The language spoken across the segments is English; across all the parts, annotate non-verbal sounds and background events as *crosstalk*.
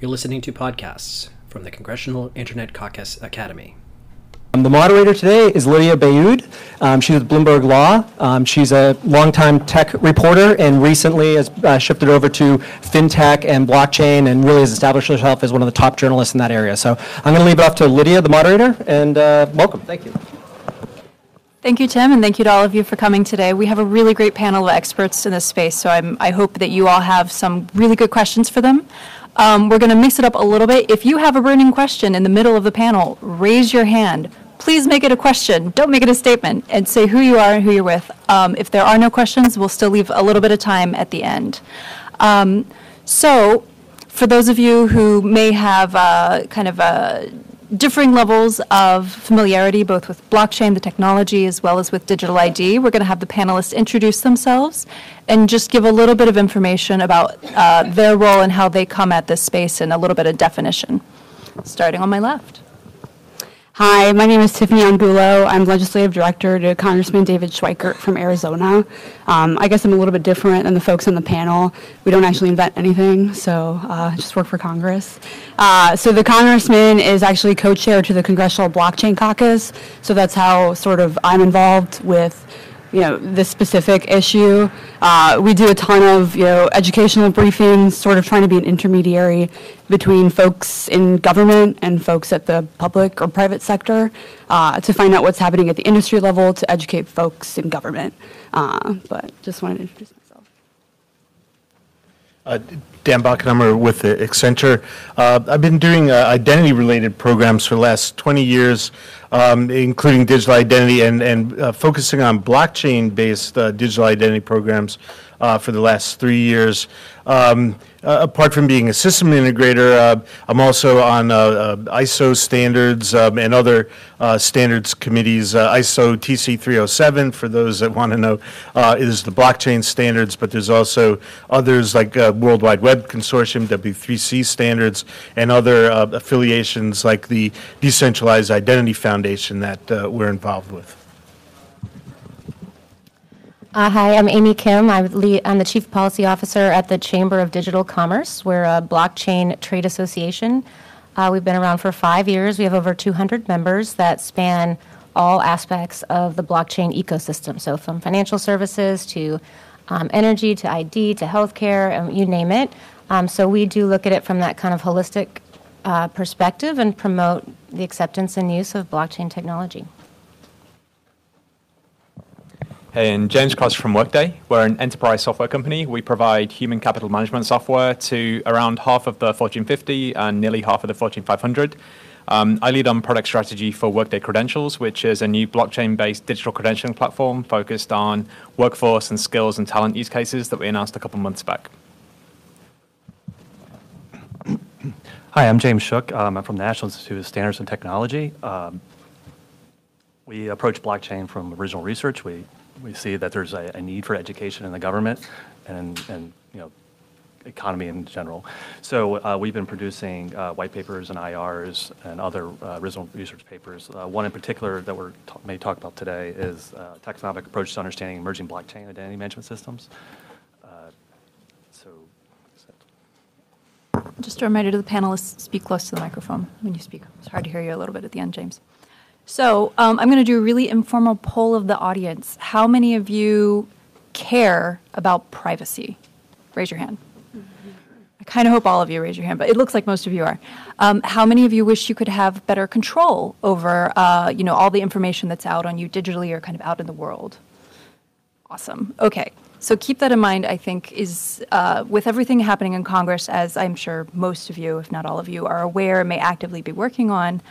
You're listening to podcasts from the Congressional Internet Caucus Academy. Um, the moderator today is Lydia Beyoud. Um, she's with Bloomberg Law. Um, she's a longtime tech reporter and recently has uh, shifted over to fintech and blockchain and really has established herself as one of the top journalists in that area. So I'm going to leave it off to Lydia, the moderator, and uh, welcome. Thank you. Thank you, Tim, and thank you to all of you for coming today. We have a really great panel of experts in this space, so I'm, I hope that you all have some really good questions for them. Um, we're going to mix it up a little bit. If you have a burning question in the middle of the panel, raise your hand. Please make it a question. Don't make it a statement, and say who you are and who you're with. Um, if there are no questions, we'll still leave a little bit of time at the end. Um, so, for those of you who may have uh, kind of a differing levels of familiarity, both with blockchain, the technology, as well as with digital ID. We're going to have the panelists introduce themselves and just give a little bit of information about uh, their role and how they come at this space and a little bit of definition. Starting on my left. Hi, my name is Tiffany Angulo. I'm legislative director to Congressman David Schweikert from Arizona. Um, I guess I'm a little bit different than the folks on the panel. We don't actually invent anything, so uh, just work for Congress. Uh, so the congressman is actually co-chair to the Congressional Blockchain Caucus, so that's how sort of I'm involved with you know, this specific issue. Uh, we do a ton of, you know, educational briefings, sort of trying to be an intermediary between folks in government and folks at the public or private sector uh, to find out what's happening at the industry level to educate folks in government. Uh, but just wanted to introduce myself. Dan Bachenheimer with Accenture. Uh, I've been doing uh, identity-related programs for the last 20 years, um, including digital identity and, and uh, focusing on blockchain-based uh, digital identity programs uh, for the last three years. Um, uh, apart from being a system integrator, uh, I'm also on uh, uh ISO standards um, and other uh, standards committees. Uh, ISO TC 307, for those that want to know, is the blockchain standards, but there's also others like World Wide Web Consortium, W3C standards, and other affiliations like the Decentralized Identity Foundation that we're involved with. Uh, hi, I'm Amy Kim. I'm, lead, I'm, the Chief Policy Officer at the Chamber of Digital Commerce. We're a blockchain trade association. Uh, we've been around for five years. We have over 200 members that span all aspects of the blockchain ecosystem. So, from financial services to um, energy to ID to healthcare, um, you name it. Um, so, we do look at it from that kind of holistic uh, perspective and promote the acceptance and use of blockchain technology. And James Cross from Workday. We're an enterprise software company. We provide human capital management software to around half of the Fortune 50 and nearly half of the Fortune 500. Um, I lead on product strategy for Workday Credentials, which is a new blockchain based digital credentialing platform focused on workforce and skills and talent use cases that we announced a couple months back. Hi, I'm James Shook. Um, I'm from the National Institute of Standards and Technology. Um, we approach blockchain from original research. We we see that there's a, a need for education in the government and, and you know, economy in general. So uh, we've been producing uh, white papers and IRs and other uh, original research papers. Uh, one in particular that we're ta- may talk about today is uh, taxonomic approach to understanding emerging blockchain identity management systems. Uh, so. Just a reminder to the panelists, speak close to the microphone when you speak. It's hard to hear you a little bit at the end, James. So um, I'm going to do a really informal poll of the audience. How many of you care about privacy? Raise your hand. I kind of hope all of you raise your hand, but it looks like most of you are. Um, how many of you wish you could have better control over, uh, you know, all the information that's out on you digitally or kind of out in the world? Awesome. Okay. So keep that in mind, I think, is uh, with everything happening in Congress, as I'm sure most of you, if not all of you, are aware and may actively be working on,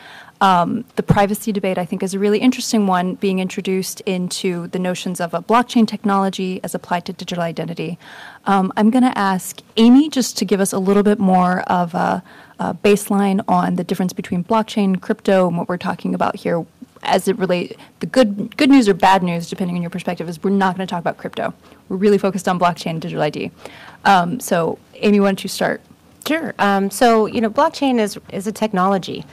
um, the privacy debate, I think, is a really interesting one being introduced into the notions of a blockchain technology as applied to digital identity. Um, I'm going to ask Amy just to give us a little bit more of a, a, baseline on the difference between blockchain, crypto, and what we're talking about here as it relates. The good, good news or bad news, depending on your perspective, is we're not going to talk about crypto. We're really focused on blockchain and digital ID. Um, so, Amy, why don't you start? Sure. Um, so, you know, blockchain is, is a technology.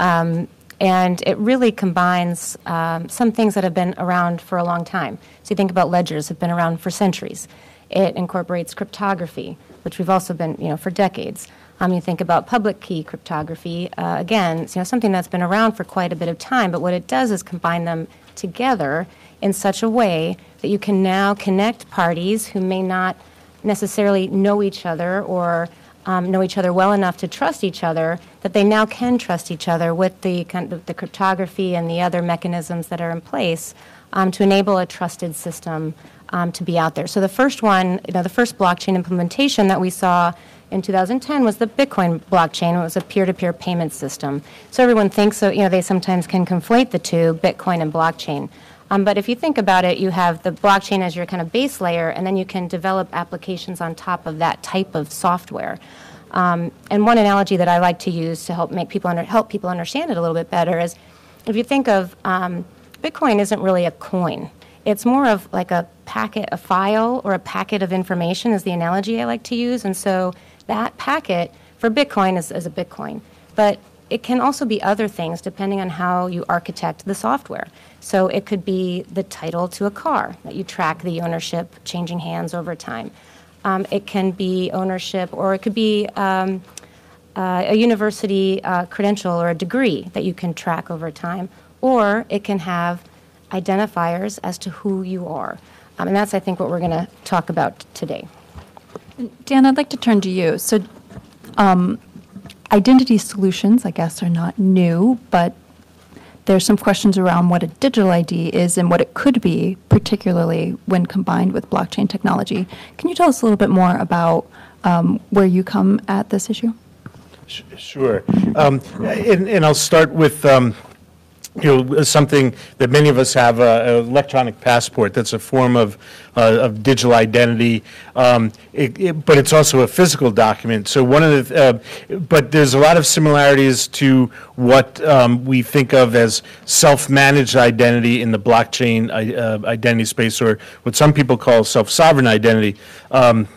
Um, and it really combines um, some things that have been around for a long time. So you think about ledgers have been around for centuries. It incorporates cryptography, which we've also been, you know, for decades. Um, you think about public key cryptography, uh, again, you know, something that's been around for quite a bit of time, but what it does is combine them together in such a way that you can now connect parties who may not necessarily know each other or um, know each other well enough to trust each other that they now can trust each other with the kind of the cryptography and the other mechanisms that are in place um, to enable a trusted system um, to be out there. So the first one, you know, the first blockchain implementation that we saw in 2010 was the Bitcoin blockchain. It was a peer-to-peer payment system. So everyone thinks, so, you know, they sometimes can conflate the two, Bitcoin and blockchain. Um, but if you think about it, you have the blockchain as your kind of base layer, and then you can develop applications on top of that type of software. Um, and one analogy that I like to use to help make people under, help people understand it a little bit better is, if you think of um, Bitcoin, isn't really a coin. It's more of like a packet, a file, or a packet of information is the analogy I like to use. And so that packet for Bitcoin is, is a Bitcoin. But it can also be other things depending on how you architect the software. So it could be the title to a car that you track the ownership changing hands over time. Um, it can be ownership, or it could be um, uh, a university uh, credential or a degree that you can track over time, or it can have identifiers as to who you are. Um, and that's, I think, what we're going to talk about today. Dan, I'd like to turn to you. So, um, identity solutions, I guess, are not new, but there's some questions around what a digital ID is and what it could be, particularly when combined with blockchain technology. Can you tell us a little bit more about um, where you come at this issue? Sure. Um, And and I'll start with, um, you know, something that many of us have, uh, an electronic passport. That's a form of uh, of digital identity, Um, it- it- but it's also a physical document. So one of the, uh, but there's a lot of similarities to what um, we think of as self-managed identity in the blockchain i- uh, identity space, or what some people call self-sovereign identity. Um,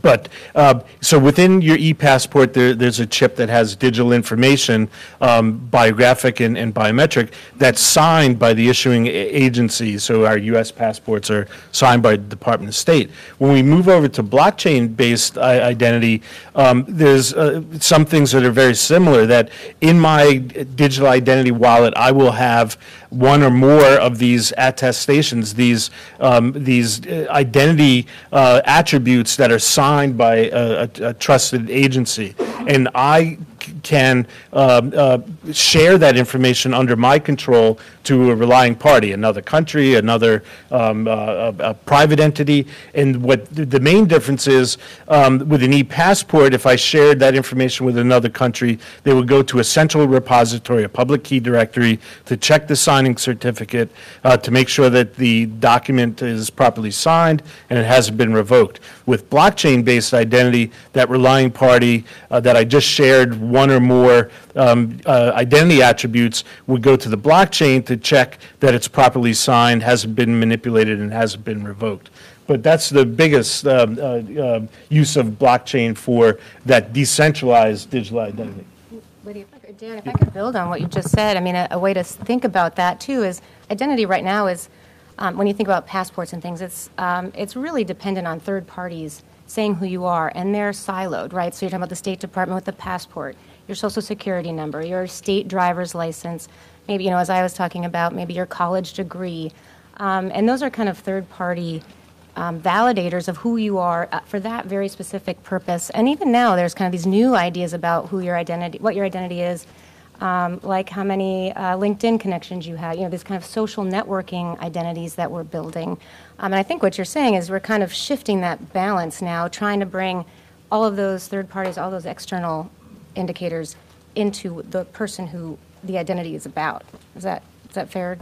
but, uh, so within your e-passport, there, there's a chip that has digital information, um, biographic and, and biometric, that's signed by the issuing agency. So our US passports are signed by the Department of State. When we move over to blockchain-based i- identity, um, there's uh, some things that are very similar, that in my digital identity wallet, I will have one or more of these attestations, these, um, these uh, identity uh, attributes that are signed by a, a- a trusted agency. And I can um, uh, share that information under my control to a relying party, another country, another um, uh, a, a private entity. And what the- main difference is, um, with an e-passport, if I shared that information with another country, they would go to a central repository, a public key directory, to check the signing certificate, uh, to make sure that the document is properly signed and it hasn't been revoked. With blockchain-based identity, that relying party uh, that I just shared one or more um, uh, identity attributes would go to the blockchain to check that it's properly signed, hasn't been manipulated, and hasn't been revoked. But that's the biggest um, uh, uh, use of blockchain for that decentralized digital identity. Dan, if I could build on what you just said, I mean, a, a way to think about that too is identity right now is, um, when you think about passports and things, it's, um, it's really dependent on third parties saying who you are, and they're siloed, right? So you're talking about the State Department with the passport, your social security number, your state driver's license, maybe, you know, as I was talking about, maybe your college degree. Um, and those are kind of third party um, validators of who you are uh, for that very specific purpose. And even now, there's kind of these new ideas about who your identity, what your identity is, um, like how many uh, LinkedIn connections you have. You know, these kind of social networking identities that we're building. Um, and I think what you're saying is we're kind of shifting that balance now, trying to bring all of those third parties, all those external indicators into the person who the identity is about. Is that is that fair?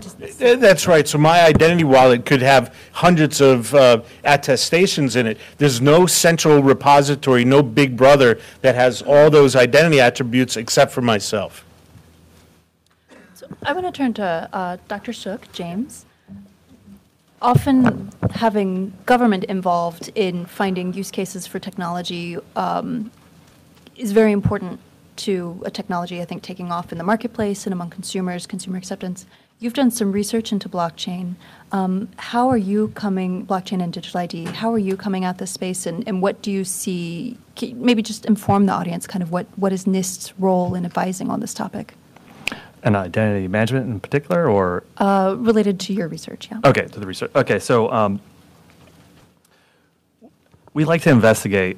That's right. So my identity wallet could have hundreds of uh, attestations in it. There's no central repository, no big brother that has all those identity attributes except for myself. So I want to turn to uh, Dr. Shook, James. Often having government involved in finding use cases for technology um, is very important to a technology, I think, taking off in the marketplace and among consumers, consumer acceptance. You've done some research into blockchain. Um, how are you coming, blockchain and digital ID, how are you coming at this space and, and what do you see? Maybe just inform the audience kind of what, what is NIST's role in advising on this topic And identity management in particular, or? uh, related to your research, yeah? Okay, to the research. Okay, so um, we like to investigate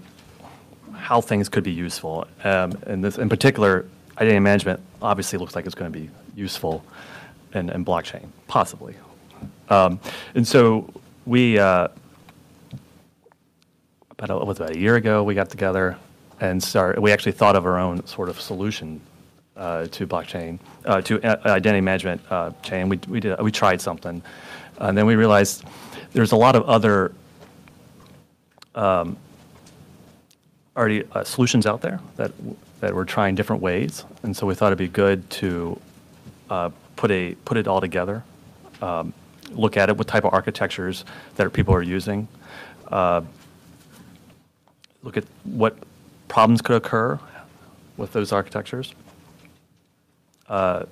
how things could be useful. Um, and this, in particular, identity management obviously looks like it's going to be useful in, in blockchain, possibly. Um, and so we, uh, about a, was about a year ago, we got together and start. We actually thought of our own sort of solution uh, to blockchain, uh, to uh, identity management uh, chain. We we did we tried something, and then we realized there's a lot of other um, already uh, solutions out there that that we're trying different ways, and so we thought it'd be good to uh, put a put it all together, um, look at it, what type of architectures that people are using, uh, look at what problems could occur with those architectures. Uh,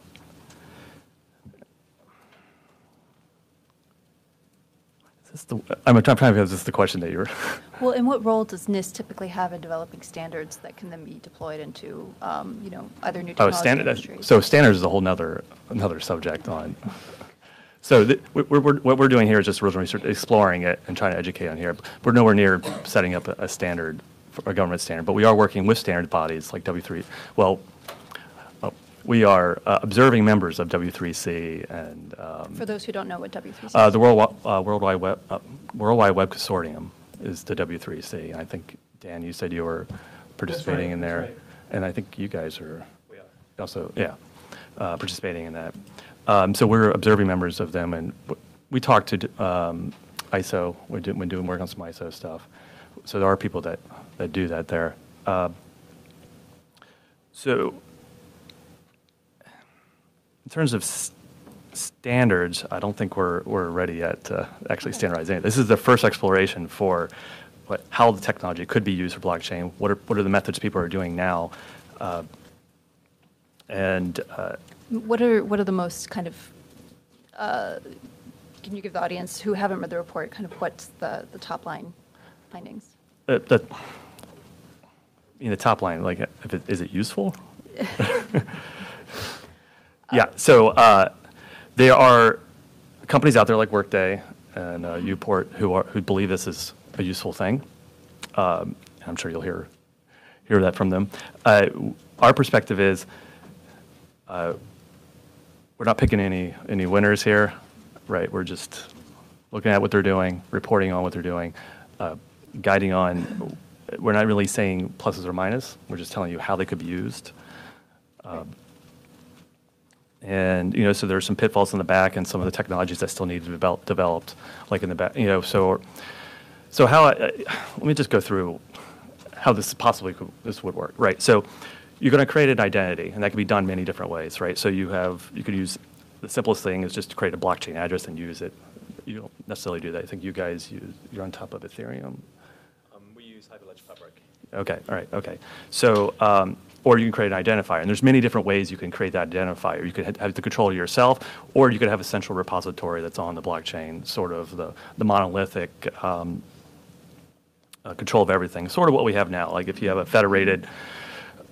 is this the, I'm, I'm trying to figure out if this is the question that you're. *laughs* Well, and what role does NIST typically have in developing standards that can then be deployed into, um, you know, other new Oh, technology standard. industries? So standards is a whole nother another subject on. So th- we're, we're, what we're doing here is just original research, exploring it and trying to educate on here. We're nowhere near setting up a, a standard, for a government standard, but we are working with standard bodies like W3. Well, uh, we are uh, observing members of W3C and um, For those who don't know what W3C is. uh, the World, Wi- uh, World Wide Web, uh, World Wide Web Consortium is the W3C. I think, Dan, you said you were participating in there. And I think you guys are also, yeah, uh, participating in that. Um, So we're observing members of them, and w- we talked to um, ISO, we're doing, we're doing work on some ISO stuff. So there are people that, that do that there. Uh, So in terms of s- standards, I don't think we're, we're ready yet to actually standardize anything. This is the first exploration for what, how the technology could be used for blockchain. What are, what are the methods people are doing now? Uh, and uh, What are, what are the most kind of, uh, can you give the audience who haven't read the report, kind of what's the, the top line findings? the, the, in the top line, like, if it, is it useful? *laughs* *laughs* yeah. So uh, there are companies out there like Workday and uh, Uport who are who believe this is a useful thing. Um, I'm sure you'll hear hear that from them. Uh, our perspective is uh, we're not picking any any winners here, right? We're just looking at what they're doing, reporting on what they're doing, uh, guiding on. We're not really saying pluses or minus. We're just telling you how they could be used. Um, and you know, so there are some pitfalls in the back, and some of the technologies that still need to be develop, developed, like in the back. You know, so so how? I, I- let me just go through how this possibly could, this would work. Right. So you're going to create an identity, and that can be done many different ways. Right. So you have you could use the simplest thing is just to create a blockchain address and use it. You don't necessarily do that. I think you guys use you're on top of Ethereum. Um, we use Hyperledger Fabric. Okay, all right, okay. So, um, or you can create an identifier, and there's many different ways you can create that identifier. You could have the control yourself, or you could have a central repository that's on the blockchain, sort of the, the monolithic um, uh, control of everything, sort of what we have now. Like if you have a federated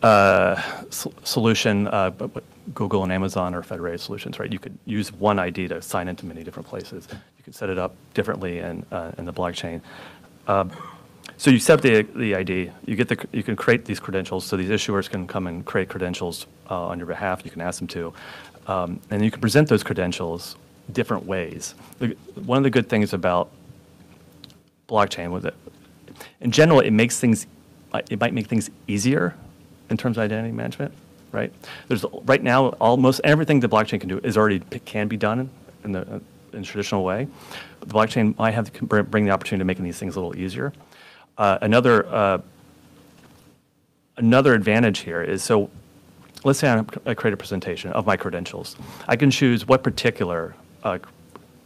uh, solution, uh, but- but Google and Amazon are federated solutions, right? You could use one ID to sign into many different places. You could set it up differently in, uh, in the blockchain. So you set the, the ID, you get the, you can create these credentials, so these issuers can come and create credentials uh, on your behalf, you can ask them to. Um, And you can present those credentials different ways. The- One of the good things about blockchain with it, in general, it makes things, it might make things easier in terms of identity management, right? There's, right now, almost everything the blockchain can do is already, can be done in the, in traditional way. But the blockchain might have to br- bring the opportunity to making these things a little easier. Uh, Another, uh, another advantage here is, so let's say I'm- I create a presentation of my credentials. I can choose what particular, uh,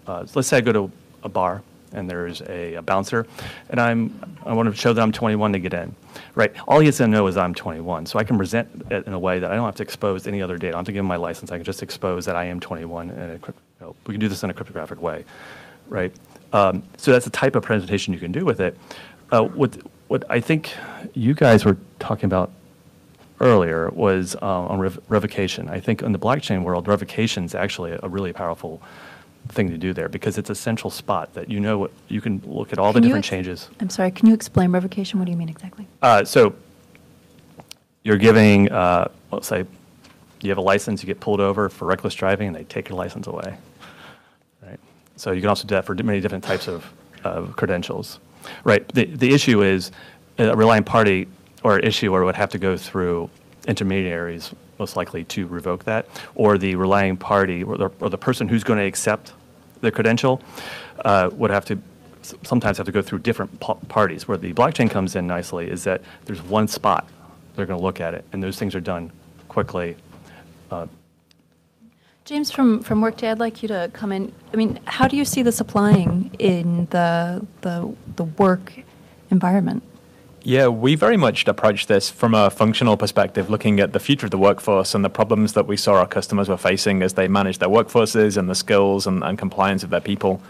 uh, let's say I go to a bar and there's a, a bouncer, and I'm I want to show that I'm 21 to get in, right? All he has to know is I'm 21, so I can present it in a way that I don't have to expose any other data. I don't have to give him my license. I can just expose that I am 21, and you know, we can do this in a cryptographic way, right? Um, so that's the type of presentation you can do with it. Uh, what what I think you guys were talking about earlier was uh, on rev- revocation. I think in the blockchain world, revocation is actually a, a really powerful thing to do there because it's a central spot that you know what you can look at all the Can you different ex- changes. I'm sorry, can you explain revocation? What do you mean exactly? Uh, so you're giving, uh, let's say, you have a license, you get pulled over for reckless driving, and they take your license away. Right. So you can also do that for many different types of, of credentials. Right. The the issue is a relying party or issuer would have to go through intermediaries most likely to revoke that, or the relying party or the, or the person who's going to accept the credential uh, would have to sometimes have to go through different pa- parties. Where the blockchain comes in nicely is that there's one spot they're going to look at it, and those things are done quickly. James, from, from Workday, I'd like you to come in. I mean, how do you see this applying in the, the, the work environment? Yeah, we very much approach this from a functional perspective, looking at the future of the workforce and the problems that we saw our customers were facing as they managed their workforces and the skills and, and compliance of their people.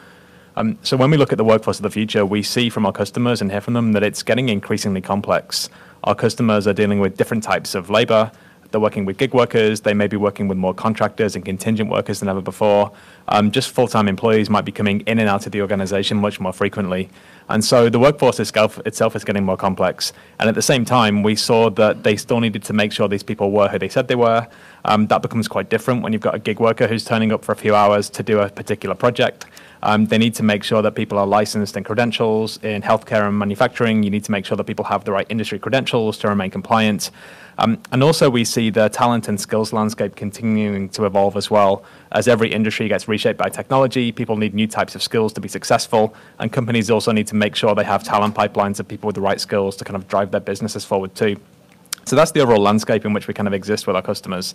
Um, so when we look at the workforce of the future, we see from our customers and hear from them that it's getting increasingly complex. Our customers are dealing with different types of labor. They're working with gig workers. They may be working with more contractors and contingent workers than ever before. Um, just full-time employees might be coming in and out of the organization much more frequently. And so the workforce itself, itself is getting more complex. And at the same time, we saw that they still needed to make sure these people were who they said they were. Um, that becomes quite different when you've got a gig worker who's turning up for a few hours to do a particular project. Um, they need to make sure that people are licensed and credentials in healthcare and manufacturing. You need to make sure that people have the right industry credentials to remain compliant. Um, and also, we see the talent and skills landscape continuing to evolve as well. As every industry gets reshaped by technology, people need new types of skills to be successful, and companies also need to make sure they have talent pipelines of people with the right skills to kind of drive their businesses forward too. So that's the overall landscape in which we kind of exist with our customers.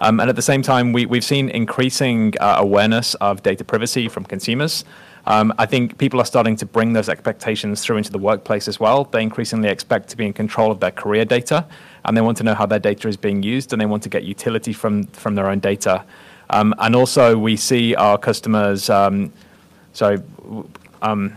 Um, and at the same time, we, we've seen increasing uh, awareness of data privacy from consumers. Um, I think people are starting to bring those expectations through into the workplace as well. They increasingly expect to be in control of their career data, and they want to know how their data is being used, and they want to get utility from, from their own data. Um, and also, we see our customers, um, sorry, um,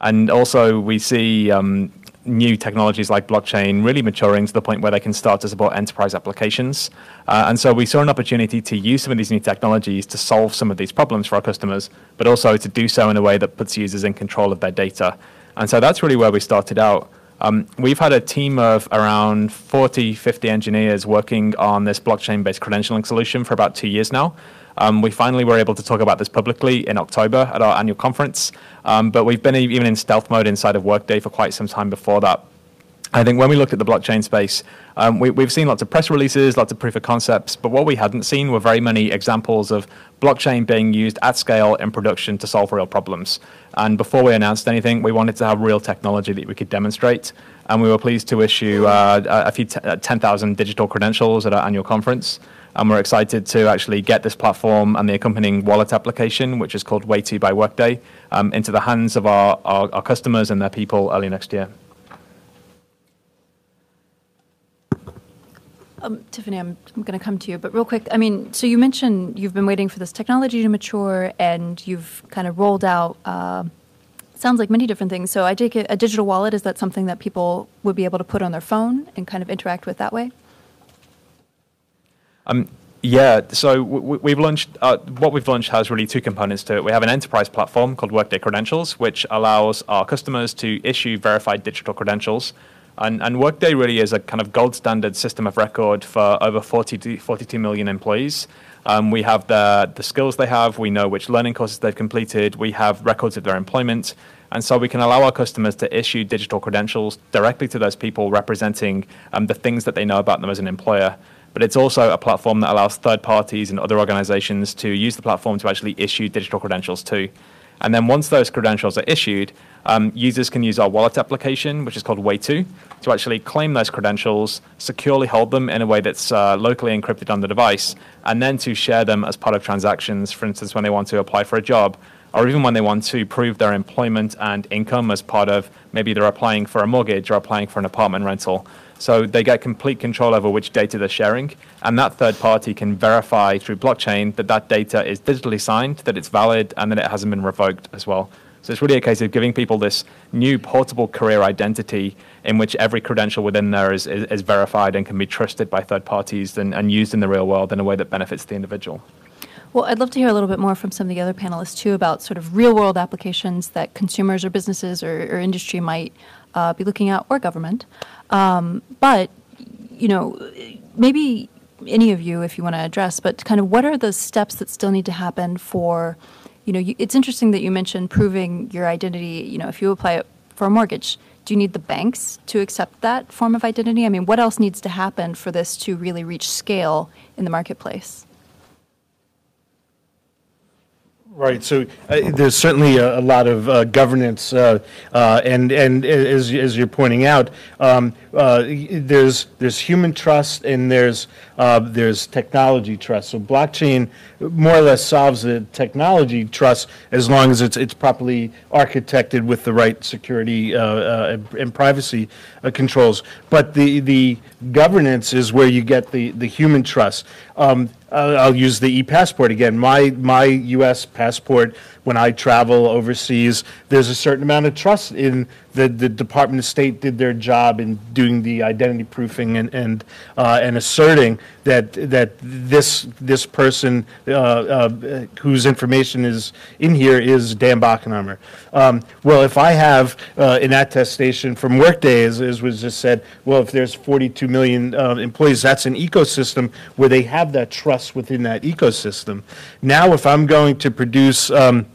and also, we see um, new technologies like blockchain really maturing to the point where they can start to support enterprise applications. Uh, and so we saw an opportunity to use some of these new technologies to solve some of these problems for our customers, but also to do so in a way that puts users in control of their data. And so that's really where we started out. Um, we've had a team of around 40, 50 engineers working on this blockchain based credentialing solution for about two years now. Um, we finally were able to talk about this publicly in October at our annual conference, um, but we've been even in stealth mode inside of Workday for quite some time before that. I think when we looked at the blockchain space, um, we, we've seen lots of press releases, lots of proof of concepts, but what we hadn't seen were very many examples of blockchain being used at scale in production to solve real problems. And before we announced anything, we wanted to have real technology that we could demonstrate. And we were pleased to issue uh, a a few t- uh, 10,000 digital credentials at our annual conference. And we're excited to actually get this platform and the accompanying wallet application, which is called WayTo by Workday, um, into the hands of our, our, our customers and their people early next year. Um, Tiffany, I'm, I'm going to come to you, but real quick, I mean, so you mentioned you've been waiting for this technology to mature, and you've kind of rolled out. Uh, sounds like many different things. So I take a digital wallet. Is that something that people would be able to put on their phone and kind of interact with that way? Um, yeah, so we've launched, uh, what we've launched has really two components to it. We have an enterprise platform called Workday Credentials, which allows our customers to issue verified digital credentials. And, and Workday really is a kind of gold standard system of record for over 40 to 42 million employees. Um, we have the, the skills they have, we know which learning courses they've completed, we have records of their employment. And so we can allow our customers to issue digital credentials directly to those people representing um, the things that they know about them as an employer but it's also a platform that allows third parties and other organizations to use the platform to actually issue digital credentials too. And then once those credentials are issued, um, users can use our wallet application, which is called WayTo, to actually claim those credentials, securely hold them in a way that's uh, locally encrypted on the device, and then to share them as part of transactions, for instance, when they want to apply for a job. or even when they want to prove their employment and income as part of maybe they're applying for a mortgage or applying for an apartment rental. So they get complete control over which data they're sharing, and that third party can verify through blockchain that that data is digitally signed, that it's valid, and that it hasn't been revoked as well. So it's really a case of giving people this new portable career identity in which every credential within there is, is, is verified and can be trusted by third parties and, and used in the real world in a way that benefits the individual. Well, I'd love to hear a little bit more from some of the other panelists too about sort of real world applications that consumers or businesses or, or industry might uh, be looking at, or government. Um, but, you know, maybe any of you, if you want to address, but kind of what are the steps that still need to happen for, you know, you, it's interesting that you mentioned proving your identity. You know, if you apply it for a mortgage, do you need the banks to accept that form of identity? I mean, what else needs to happen for this to really reach scale in the marketplace? Right. So uh, there's certainly a, a lot of uh, governance, uh, uh and and as as you're pointing out, um, uh, there's there's human trust and there's uh, there's technology trust. So blockchain more or less solves the technology trust as long as it's it's properly architected with the right security and privacy controls. But the the governance is where you get the the human trust. Um, uh, I'll use the e-passport again. My my U.S. passport when I travel overseas, there's a certain amount of trust in the, the Department of State did their job in doing the identity proofing and and, uh, and asserting that that this this person uh, uh, whose information is in here is Dan Bachenheimer. Um, well, if I have uh, an attestation from Workday, as, as, was just said, well, if there's 42 million uh, employees, that's an ecosystem where they have that trust within that ecosystem. Now, if I'm going to produce um,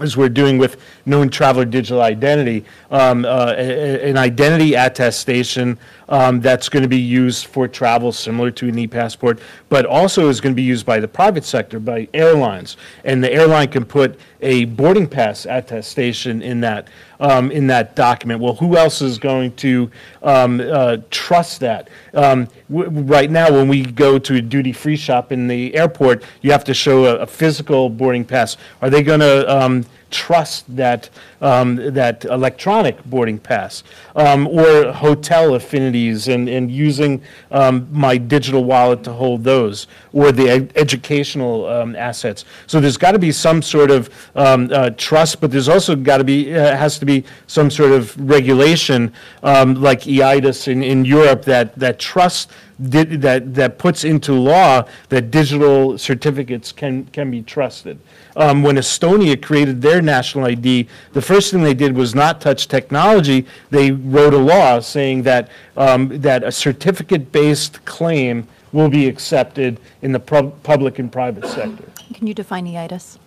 as we're doing with known traveler digital identity, um, uh, an identity attestation um, that's going to be used for travel similar to an e-passport, but also is going to be used by the private sector, by airlines. And the airline can put a boarding pass attestation in that, um, in that document. Well, who else is going to um, uh, trust that? Um, w- right now, when we go to a duty-free shop in the airport, you have to show a, a physical boarding pass. Are they going to um, trust that, um, that electronic boarding pass um, or hotel affinities and, and using um, my digital wallet to hold those or the ed- educational um, assets. So there's got to be some sort of um, uh, trust, but there's also got to be, uh, has to be some sort of regulation um, like EIDAS in, in Europe that, that trusts that, that puts into law that digital certificates can, can be trusted um, when Estonia created their national ID, the first thing they did was not touch technology. They wrote a law saying that, um, that a certificate-based claim will be accepted in the pub- public and private sector. Can you define EIDAS?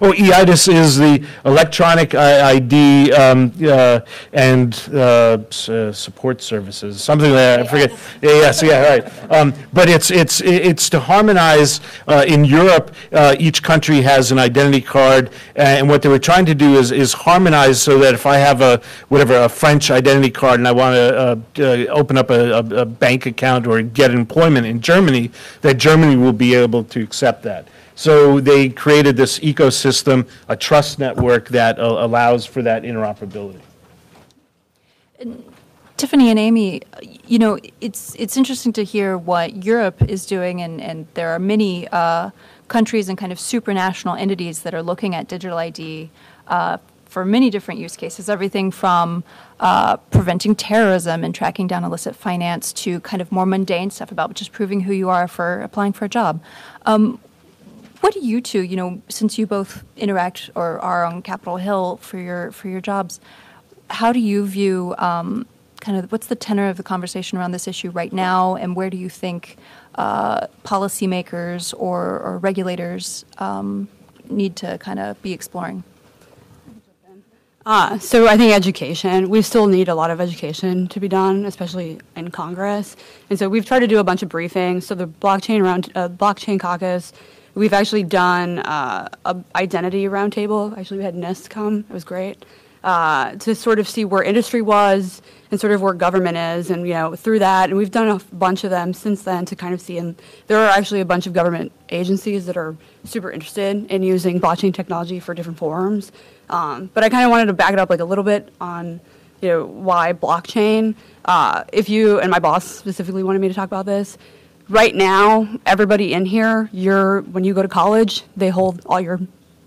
Oh, EIDAS is the electronic ID um, uh, and uh, s- uh, support services, something like that, I forget. Yeah, Yes, yeah, right. Um, But it's, it's, it's to harmonize, uh, in Europe, uh, each country has an identity card, and what they were trying to do is, is harmonize so that if I have a, whatever, a French identity card and I want to open up a, a a bank account or get employment in Germany, that Germany will be able to accept that. So they created this ecosystem, a trust network that uh, allows for that interoperability. Tiffany and Amy, you know, it's it's interesting to hear what Europe is doing, and, and there are many uh, countries and kind of supranational entities that are looking at digital ID uh, for many different use cases. Everything from uh, preventing terrorism and tracking down illicit finance to kind of more mundane stuff about just proving who you are for applying for a job. Um, what do you two, you know, since you both interact or are on Capitol Hill for your for your jobs, how do you view um, kind of what's the tenor of the conversation around this issue right now, and where do you think uh, policymakers or, or regulators um, need to kind of be exploring? Uh, so I think education, we still need a lot of education to be done, especially in Congress. And so we've tried to do a bunch of briefings. So the blockchain around uh, blockchain caucus We've actually done uh, a identity roundtable. Actually, we had NIST come. It was great. uh, to sort of see where industry was and sort of where government is, and you know through that, and we've done a bunch of them since then to kind of see. And there are actually a bunch of government agencies that are super interested in using blockchain technology for different forms. Um, but I kind of wanted to back it up like a little bit on you know why blockchain. Uh, if you and my boss specifically wanted me to talk about this, right now everybody in here, you're when you go to college, they hold all your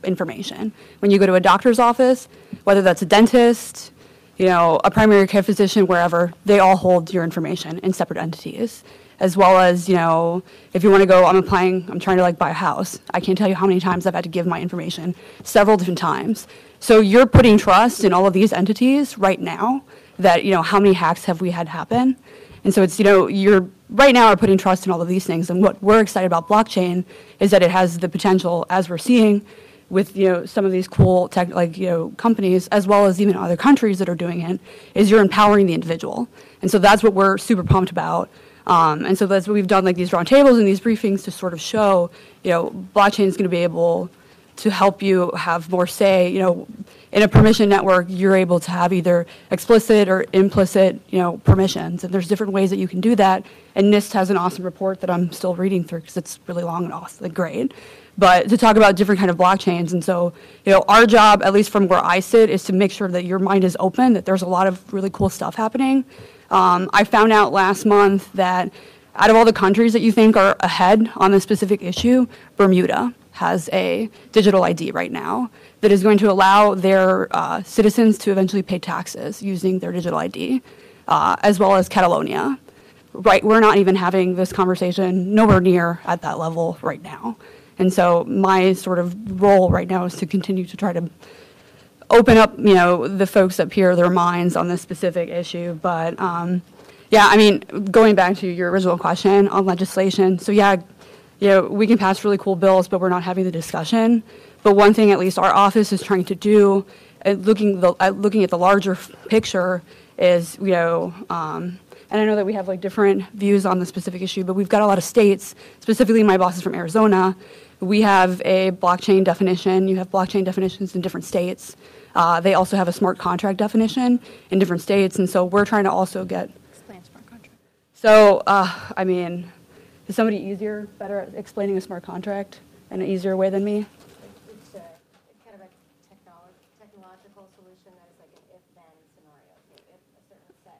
information. When you go to a doctor's office, whether that's a dentist, you know, a primary care physician, wherever, they all hold your information in separate entities. As well as, you know, if you want to go, I'm applying, I'm trying to like buy a house. I can't tell you how many times I've had to give my information, several different times. So you're putting trust in all of these entities right now that, you know, how many hacks have we had happen? And so it's, you know, you're right now are putting trust in all of these things. And what we're excited about blockchain is that it has the potential, as we're seeing, with you know some of these cool tech like you know companies as well as even other countries that are doing it is you're empowering the individual and so that's what we're super pumped about um, and so that's what we've done like these roundtables and these briefings to sort of show you know blockchain is going to be able to help you have more say you know in a permission network you're able to have either explicit or implicit you know permissions and there's different ways that you can do that and nist has an awesome report that i'm still reading through because it's really long and awesome like great but to talk about different kind of blockchains. And so, you know, our job, at least from where I sit, is to make sure that your mind is open, that there's a lot of really cool stuff happening. Um, I found out last month that out of all the countries that you think are ahead on this specific issue, Bermuda has a digital ID right now that is going to allow their uh, citizens to eventually pay taxes using their digital ID, uh, as well as Catalonia. Right, we're not even having this conversation nowhere near at that level right now. And so my sort of role right now is to continue to try to open up, you know, the folks up here, their minds on this specific issue. But um, yeah, I mean, going back to your original question on legislation, so yeah, you know, we can pass really cool bills, but we're not having the discussion. But one thing, at least, our office is trying to do, uh, looking the, uh, looking at the larger f- picture, is you know. Um, and I know that we have like different views on the specific issue, but we've got a lot of states, specifically my boss is from Arizona, we have a blockchain definition. You have blockchain definitions in different states. Uh, they also have a smart contract definition in different states, and so we're trying to also get. Explain smart contract. So, uh, I mean, is somebody easier, better at explaining a smart contract in an easier way than me? It's a, kind of a technolo- technological solution that is like an if-then scenario. So if a certain set,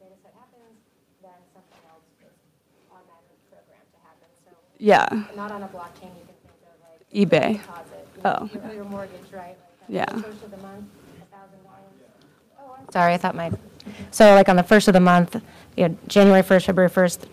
data set happens, then something else is automatically programmed to happen. So Yeah. not on a blockchain, you can think of like. eBay. Deposit, you Oh, know, your- Your mortgage, right? like, Yeah. on the First of the month, thousand dollars. Oh, I'm Sorry, I thought my, so like on the first of the month, you know, January 1st, February 1st,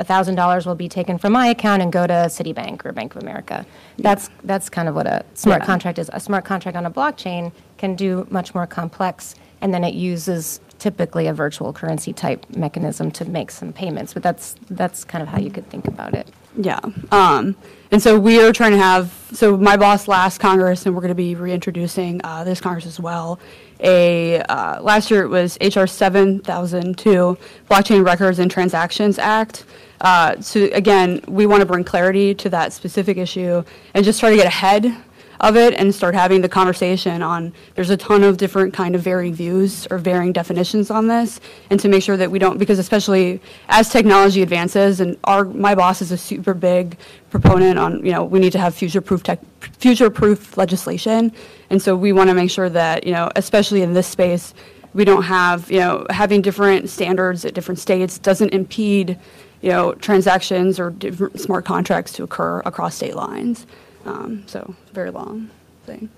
$1,000 will be taken from my account and go to Citibank or Bank of America. That's, that's kind of what a smart Yeah. contract is. A smart contract on a blockchain can do much more complex, and then it uses typically a virtual currency type mechanism to make some payments. But that's, that's kind of how you could think about it. Yeah. Um, and so we are trying to have, so my boss last Congress, and we're going to be reintroducing uh, this Congress as well, a, uh, last year it was HR 7002, Blockchain Records and Transactions Act. Uh, so again, we want to bring clarity to that specific issue and just try to get ahead of it and start having the conversation on there's a ton of different kind of varying views or varying definitions on this and to make sure that we don't because especially as technology advances and our my boss is a super big proponent on you know we need to have future proof tech future proof legislation. And so we want to make sure that you know especially in this space we don't have you know having different standards at different states doesn't impede you know transactions or different smart contracts to occur across state lines um, so very long thing.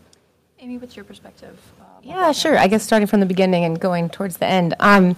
Amy, what's your perspective? uh, Yeah, sure. I guess starting from the beginning and going towards the end. Um,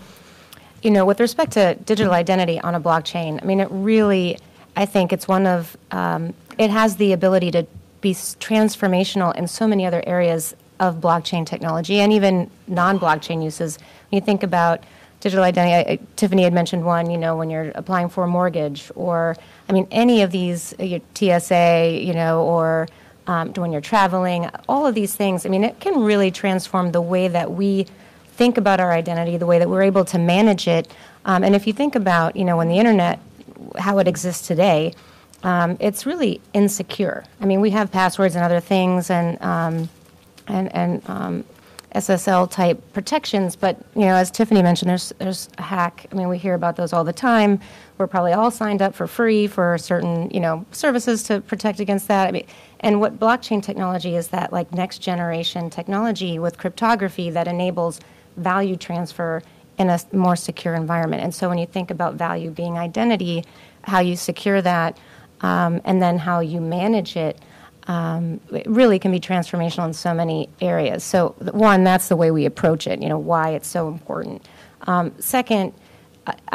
you know, with respect to digital identity on a blockchain, I mean, it really, I think it's one of, um, it has the ability to be transformational in so many other areas of blockchain technology and even non-blockchain uses. When you think about digital identity, I- Tiffany had mentioned one, you know, when you're applying for a mortgage or, I mean, any of these, uh, your TSA, you know, or um, when you're traveling, all of these things, I mean, it can really transform the way that we think about our identity, the way that we're able to manage it. Um, and if you think about, you know, when the internet, how it exists today, um, it's really insecure. I mean, we have passwords and other things, and um, and and um, SSL type protections, but you know, as Tiffany mentioned, there's there's a hack. I mean, we hear about those all the time. We're probably all signed up for free for certain you know services to protect against that. I mean, and what blockchain technology is that like next generation technology with cryptography that enables value transfer in a more secure environment. And so when you think about value being identity, how you secure that, um, and then how you manage it um, it really can be transformational in so many areas. So, one, that's the way we approach it, you know, why it's so important. Um, second,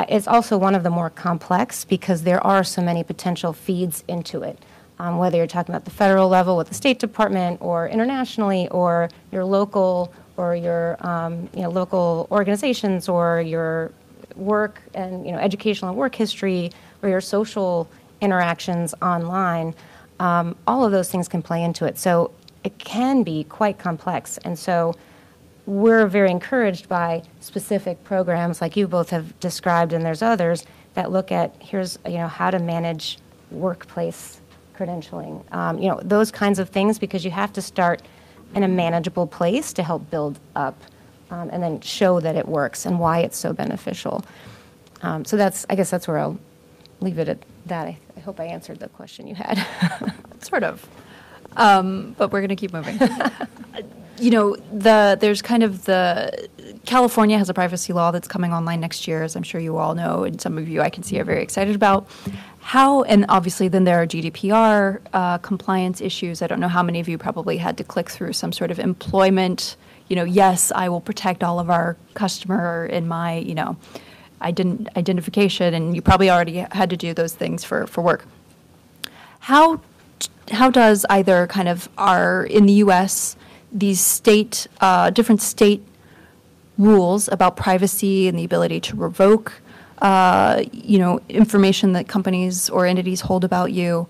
it's also one of the more complex because there are so many potential feeds into it. Um, whether you're talking about the federal level with the State Department or internationally or your local or your um, you know, local organizations or your work and you know educational and work history or your social interactions online um, all of those things can play into it. So it can be quite complex. And so we're very encouraged by specific programs like you both have described and there's others that look at here's you know how to manage workplace credentialing. Um, you know those kinds of things because you have to start in a manageable place to help build up um, and then show that it works and why it's so beneficial. Um, so that's i guess that's where i'll leave it at that i, I hope i answered the question you had *laughs* Sort of. Um, but we're going to keep moving. *laughs* you know, the there's kind of the California has a privacy law that's coming online next year, as I'm sure you all know, and some of you I can see are very excited about. How and obviously then there are GDPR uh, compliance issues. I don't know how many of you probably had to click through some sort of employment. You know, yes, I will protect all of our customer in my you know, ident- identification, and you probably already had to do those things for for work how how does either kind of our in the U.S. these state uh, different state rules about privacy and the ability to revoke uh, you know information that companies or entities hold about you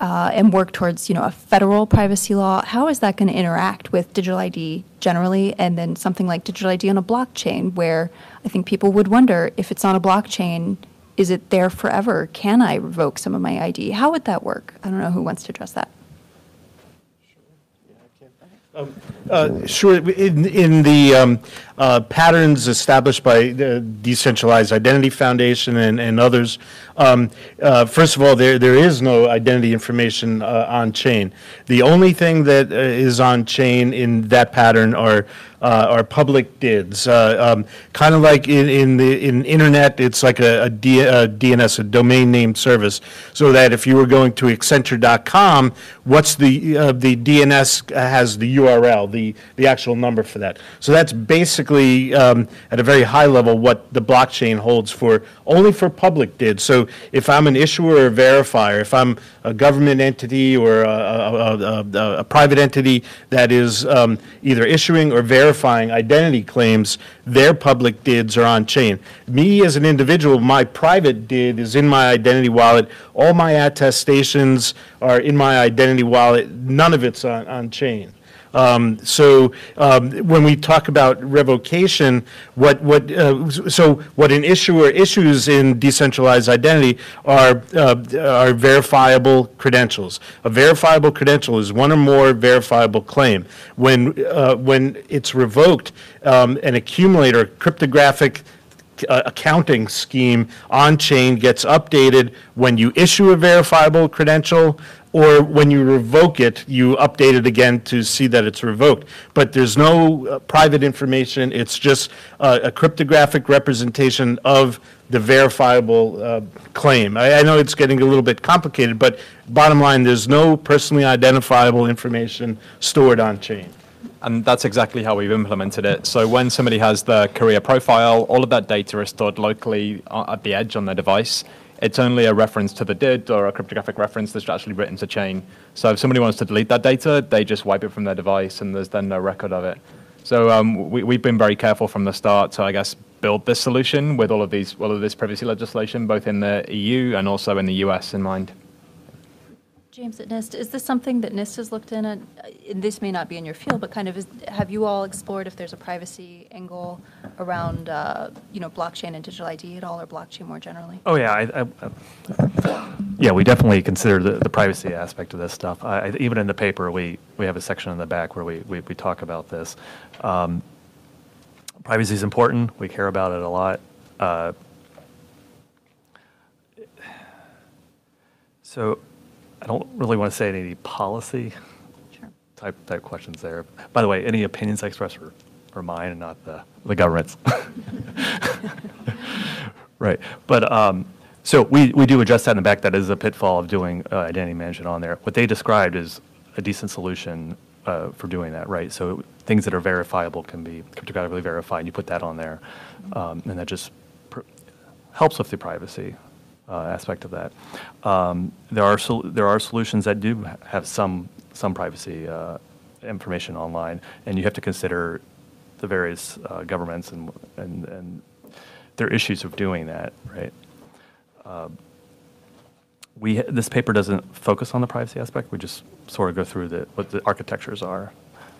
uh, and work towards you know a federal privacy law how is that going to interact with digital id generally? And then something like digital id on a blockchain where i think people would wonder if it's on a blockchain is it there forever? Can i revoke some of my id how would that work? I don't know who wants to address that Uh, Sure. In, in the um, uh, patterns established by the Decentralized Identity Foundation and, and others, um, uh, first of all, there, there is no identity information uh, on chain. The only thing that uh, is on chain in that pattern are uh, are public DIDs. Uh, um, kind of like in, in the in internet, it's like a, a, D, a DNS, a domain name service, so that if you were going to Accenture.com, what's the uh, the DNS has the URL, the the actual number for that. So that's basically um, at a very high level what the blockchain holds for only for public DIDs. So if I'm an issuer or verifier, if I'm a government entity or a, a, private entity that is um, either issuing or verifying identity claims, their public DIDs are on chain. Me as an individual, my private DID is in my identity wallet. All my attestations are in my identity wallet. None of it's on, on chain. Um, So um, when we talk about revocation, what, what, uh, so what an issuer issues in decentralized identity are, uh, are verifiable credentials. A verifiable credential is one or more verifiable claim. When, uh, when it's revoked, um, an accumulator, cryptographic uh, accounting scheme on-chain gets updated when you issue a verifiable credential, or when you revoke it, you update it again to see that it's revoked. But there's no uh, private information, it's just uh, a cryptographic representation of the verifiable uh, claim. I I know it's getting a little bit complicated, but bottom line, there's no personally identifiable information stored on-chain. And that's exactly how we've implemented it. So when somebody has their career profile, all of that data is stored locally uh, at the edge on their device. It's only a reference to the DID or a cryptographic reference that's actually written to chain. So if somebody wants to delete that data, they just wipe it from their device and there's then no record of it. So um, we, we've been very careful from the start to, I guess, build this solution with all of these, all of this privacy legislation, both in the EU and also in the US in mind. James at NIST, is this something that NIST has looked in at? Uh, and This may not be in your field, but kind of, is, have you all explored if there's a privacy angle around, uh, you know, blockchain and digital ID at all, or blockchain more generally? Oh, yeah, I, I, yeah, we definitely consider the, the privacy aspect of this stuff. I- even in the paper, we, we have a section in the back where we, we, we talk about this. Um, Privacy is important, we care about it a lot. Uh, So I don't really want to say any policy Sure. type, type questions there. By the way, any opinions I express are, are mine and not the, the government's. *laughs* Right, but, um, so we, we do address that in the back, that is a pitfall of doing uh, identity management on there. What they described is a decent solution uh, for doing that, right? So things that are verifiable can be cryptographically verified, you put that on there, um, and that just pr- helps with the privacy uh, aspect of that. Um, There are, sol- there are solutions that do have some, some privacy uh, information online, and you have to consider the various uh, governments and, and, and their issues of doing that, right? Um, We, this paper doesn't focus on the privacy aspect, we just sort of go through the, what the architectures are,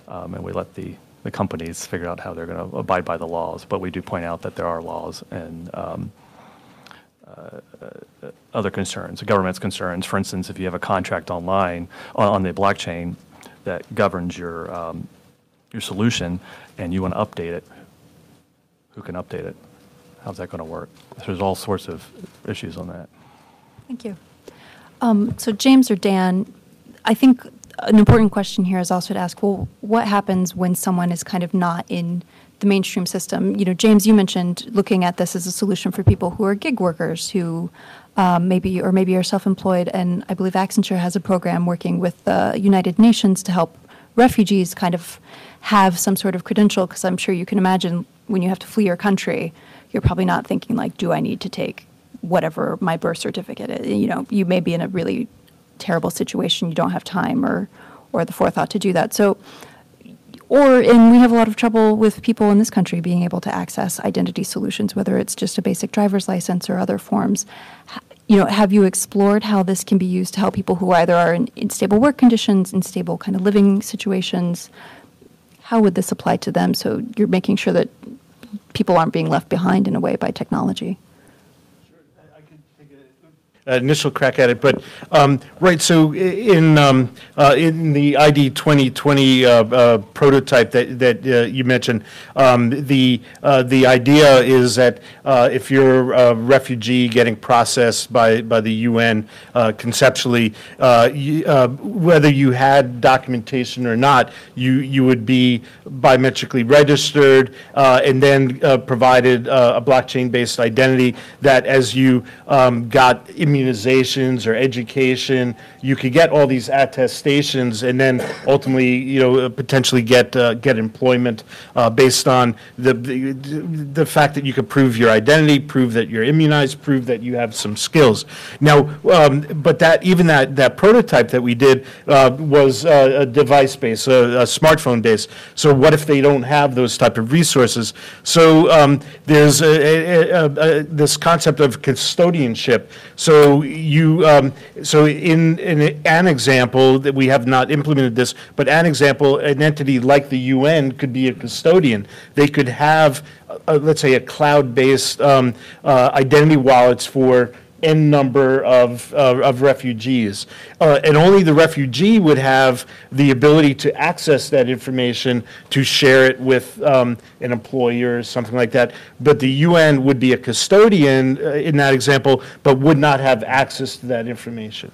um, and we let the, the companies figure out how they're going to abide by the laws, but we do point out that there are laws and um, other concerns, the government's concerns. For instance, if you have a contract online, on on the blockchain that governs your, um, your solution, and you want to update it, who can update it? How's that going to work? There's all sorts of issues on that. Thank you. Um, So James or Dan, I think an important question here is also to ask, well, what happens when someone is kind of not in the mainstream system? You know, James, you mentioned looking at this as a solution for people who are gig workers who um, maybe, or maybe are self-employed, and I believe Accenture has a program working with the United Nations to help refugees kind of have some sort of credential, because I'm sure you can imagine when you have to flee your country, you're probably not thinking like, do I need to take whatever my birth certificate is? You know, you may be in a really terrible situation, you don't have time or, or the forethought to do that. So, or, and we have a lot of trouble with people in this country being able to access identity solutions, whether it's just a basic driver's license or other forms. You know, have you explored how this can be used to help people who either are in, in stable work conditions, in stable kind of living situations? How would this apply to them? So you're making sure that people aren't being left behind in a way by technology. Initial crack at it, but, um, right, so in, um, uh, in the ID 2020 uh, uh, prototype that, that uh, you mentioned, um, the, uh, the idea is that uh, if you're a refugee getting processed by, by the UN uh, conceptually, uh, you- uh, whether you had documentation or not, you, you would be biometrically registered uh, and then uh, provided uh, a blockchain-based identity that as you um, got immunizations or education, you could get all these attestations and then ultimately, you know, uh, potentially get, uh, get employment uh, based on the, the, the fact that you could prove your identity, prove that you're immunized, prove that you have some skills. Now, um, but that, even that, that prototype that we did uh, was uh, a device-based, a, a smartphone-based. So what if they don't have those type of resources? So um, there's a, a, a, a, this concept of custodianship. So you, um, so in, in an example that we have not implemented this, but an example, an entity like the UN could be a custodian. They could have, uh, let's say, a cloud-based um, uh, identity wallets for n number of, uh, of refugees. Uh, and only the refugee would have the ability to access that information to share it with um, an employer or something like that. But the UN would be a custodian uh, in that example, but would not have access to that information.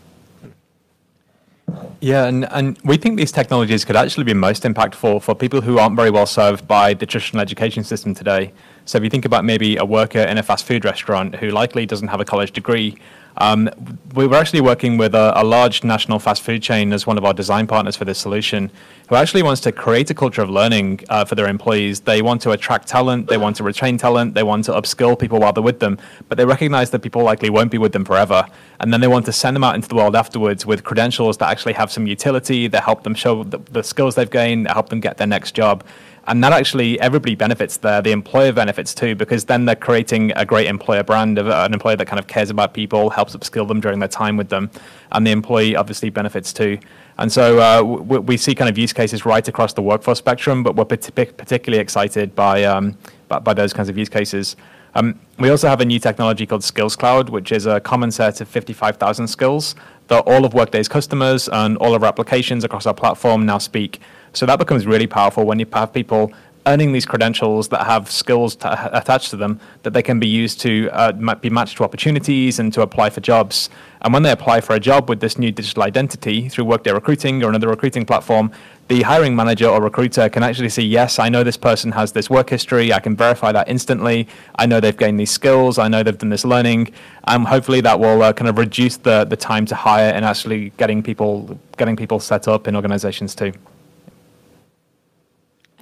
Yeah, and, and we think these technologies could actually be most impactful for people who aren't very well served by the traditional education system today. So if you think about maybe a worker in a fast food restaurant who likely doesn't have a college degree, um, we were actually working with a, a large national fast food chain as one of our design partners for this solution, who actually wants to create a culture of learning uh, for their employees. They want to attract talent, they want to retain talent, they want to upskill people while they're with them, but they recognize that people likely won't be with them forever. And then they want to send them out into the world afterwards with credentials that actually have some utility, that help them show the, the skills they've gained, that help them get their next job. And that actually, everybody benefits there. The employer benefits too, because then they're creating a great employer brand of an employer that kind of cares about people, helps upskill them during their time with them, and the employee obviously benefits too. And so uh, we see kind of use cases right across the workforce spectrum, but we're partic- particularly excited by, um, by, by those kinds of use cases. Um, we also have a new technology called Skills Cloud, which is a common set of 55,000 skills that all of Workday's customers and all of our applications across our platform now speak. So that becomes really powerful when you have people earning these credentials that have skills to, attached to them that they can be used to uh, be matched to opportunities and to apply for jobs. And when they apply for a job with this new digital identity through Workday Recruiting or another recruiting platform, the hiring manager or recruiter can actually see, yes, I know this person has this work history. I can verify that instantly. I know they've gained these skills. I know they've done this learning. And hopefully that will uh, kind of reduce the, the time to hire and actually getting people getting people set up in organizations too.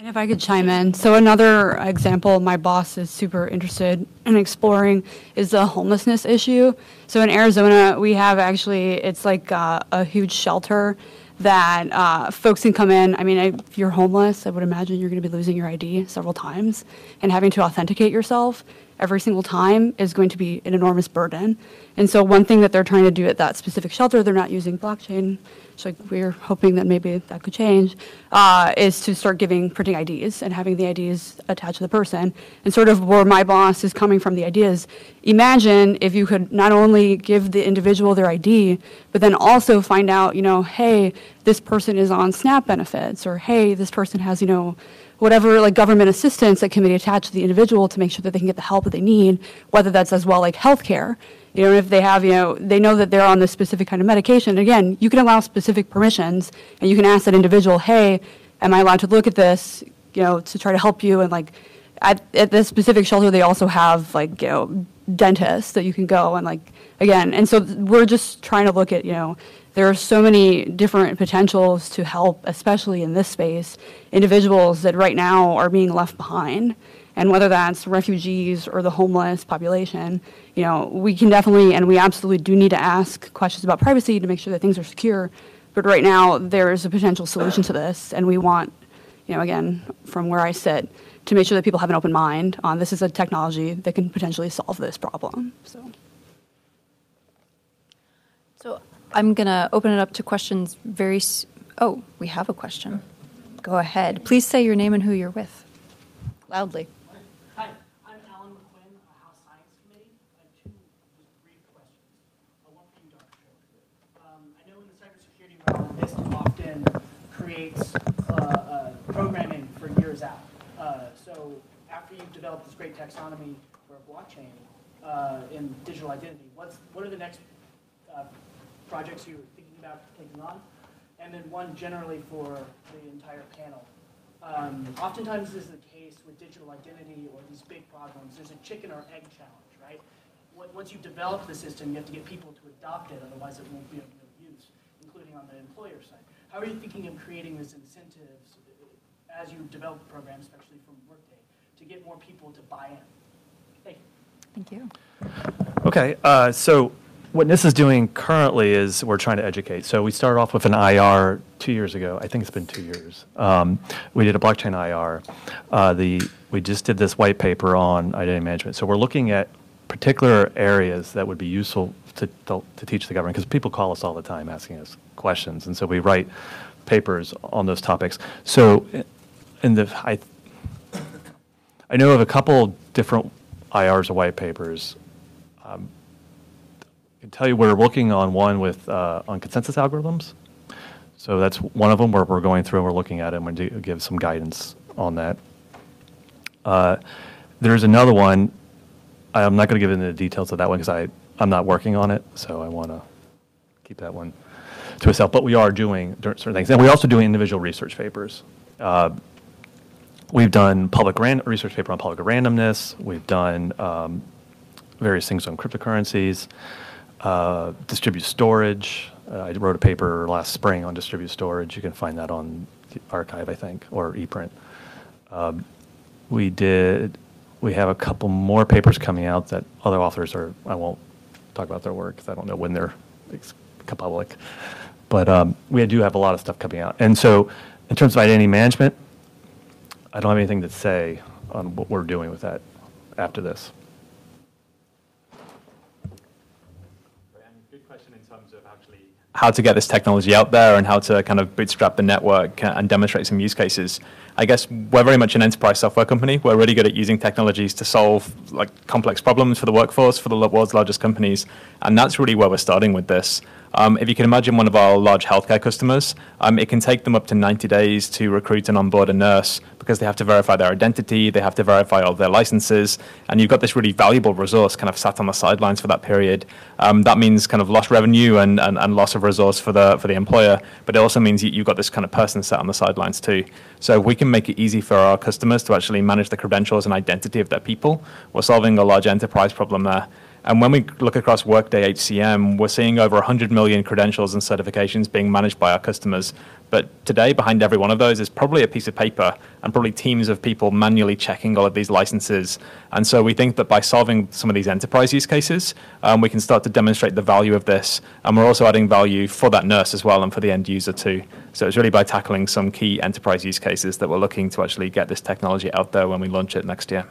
And if I could chime in, so another example my boss is super interested in exploring is the homelessness issue. So in Arizona, we have actually, it's like uh, a huge shelter that uh, folks can come in. I mean, if you're homeless, I would imagine you're going to be losing your ID several times, and having to authenticate yourself every single time is going to be an enormous burden. And so, one thing that they're trying to do at that specific shelter, they're not using blockchain so we're hoping that maybe that could change, uh, is to start giving printing IDs and having the IDs attached to the person. And sort of where my boss is coming from the ideas, imagine if you could not only give the individual their ID, but then also find out, you know, hey, this person is on SNAP benefits, or hey, this person has, you know, whatever like government assistance that can be attached to the individual to make sure that they can get the help that they need, whether that's as well like healthcare. You know, if they have, you know, they know that they're on this specific kind of medication. Again, you can allow specific permissions, and you can ask that individual, "Hey, am I allowed to look at this?" You know, to try to help you. And like, at, at this specific shelter, they also have like, you know, dentists that you can go and like, again. And so we're just trying to look at, you know, there are so many different potentials to help, especially in this space, individuals that right now are being left behind and whether that's refugees or the homeless population, you know, we can definitely and we absolutely do need to ask questions about privacy to make sure that things are secure. But right now, there is a potential solution to this, and we want, you know, again, from where I sit, to make sure that people have an open mind on this is a technology that can potentially solve this problem. So. So I'm going to open it up to questions very. S- oh, we have a question. Go ahead. Please say your name and who you're with loudly. hi i'm alan mcquinn i know in the cybersecurity world creates uh, uh, programming for years out. Uh, so after you've developed this great taxonomy for blockchain uh, in digital identity, what's what are the next uh, projects you're thinking about taking on? And then one generally for the entire panel. Um, oftentimes this is the case with digital identity or these big problems. There's a chicken or egg challenge, right? Once you've developed the system, you have to get people to adopt it, otherwise it won't be of no use, including on the employer side. How are you thinking of creating this incentives as you develop the program, especially from Workday, to get more people to buy in? Thank you. Thank you. Okay, uh, so what NIST is doing currently is we're trying to educate. So we started off with an IR two years ago. I think it's been two years. Um, we did a blockchain IR. Uh, the we just did this white paper on identity management. So we're looking at particular areas that would be useful to, to, to teach the government because people call us all the time asking us questions, and so we write papers on those topics. So, in the I, I know of a couple different IRs or white papers. Um, can tell you we're working on one with uh, on consensus algorithms. So that's one of them where we're going through and we're looking at it and we give some guidance on that. Uh, there's another one. I'm not going to give into the details of that one because I'm not working on it, so I want to keep that one to itself. But we are doing certain things, and we're also doing individual research papers. Uh, we've done public ran- research paper on public randomness. We've done um, various things on cryptocurrencies, uh, distributed storage. Uh, I wrote a paper last spring on distributed storage. You can find that on the arXiv, I think, or ePrint. Um, we did. We have a couple more papers coming out that other authors are. I won't talk about their work because I don't know when they're public. But um, we do have a lot of stuff coming out. And so, in terms of identity management, I don't have anything to say on what we're doing with that after this. question in terms of actually how to get this technology out there and how to kind of bootstrap the network and demonstrate some use cases. I guess we're very much an enterprise software company. We're really good at using technologies to solve like complex problems for the workforce, for the world's largest companies, and that's really where we're starting with this. Um, if you can imagine one of our large healthcare customers, um, it can take them up to 90 days to recruit and onboard a nurse because they have to verify their identity, they have to verify all their licenses, and you've got this really valuable resource kind of sat on the sidelines for that period. Um, that means kind of lost revenue and, and, and, loss of resource for the for the employer, but it also means you, you've got this kind of person sat on the sidelines too. So we can make it easy for our customers to actually manage the credentials and identity of their people. We're solving a large enterprise problem there. And when we look across Workday HCM, we're seeing over 100 million credentials and certifications being managed by our customers. But today, behind every one of those is probably a piece of paper and probably teams of people manually checking all of these licenses. And so we think that by solving some of these enterprise use cases, um, we can start to demonstrate the value of this. And we're also adding value for that nurse as well and for the end user too. So it's really by tackling some key enterprise use cases that we're looking to actually get this technology out there when we launch it next year.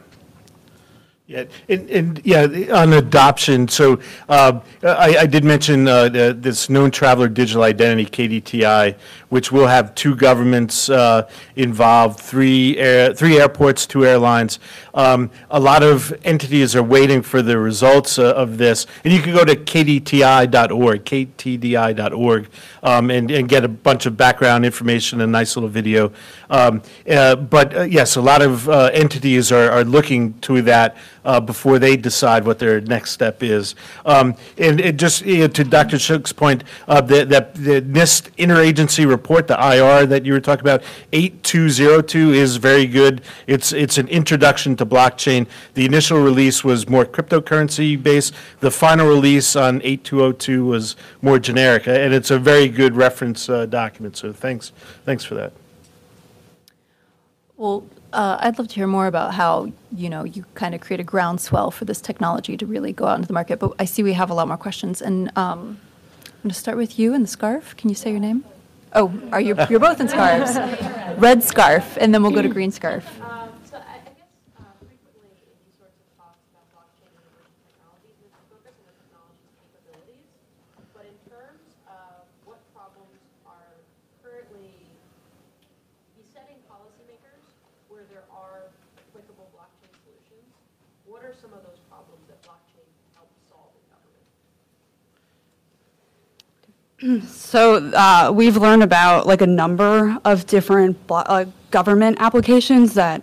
Yeah, and, and yeah, on adoption, so uh, I, I did mention uh, the, this known traveler digital identity, KDTI, which will have two governments uh, involved, three air, three airports, two airlines. Um, a lot of entities are waiting for the results uh, of this, and you can go to kdti.org, ktdi.org, um, and, and get a bunch of background information, a nice little video. Um, uh, but uh, yes, a lot of entities are, are looking to that uh, before they decide what their next step is. Um, and it just you know, to Dr. Shook's point, uh, the, that the NIST interagency report, the IR that you were talking about, 8202 is very good. It's it's an introduction to blockchain. The initial release was more cryptocurrency based. The final release on 8202 was more generic, and it's a very good reference uh, document. So thanks thanks for that. Well, uh, I'd love to hear more about how you know you kind of create a groundswell for this technology to really go out into the market. But I see we have a lot more questions, and um, I'm going to start with you in the scarf. Can you say your name? Oh, are you? You're both in scarves. *laughs* Red scarf, and then we'll go to green scarf. So uh, we've learned about like a number of different uh, government applications that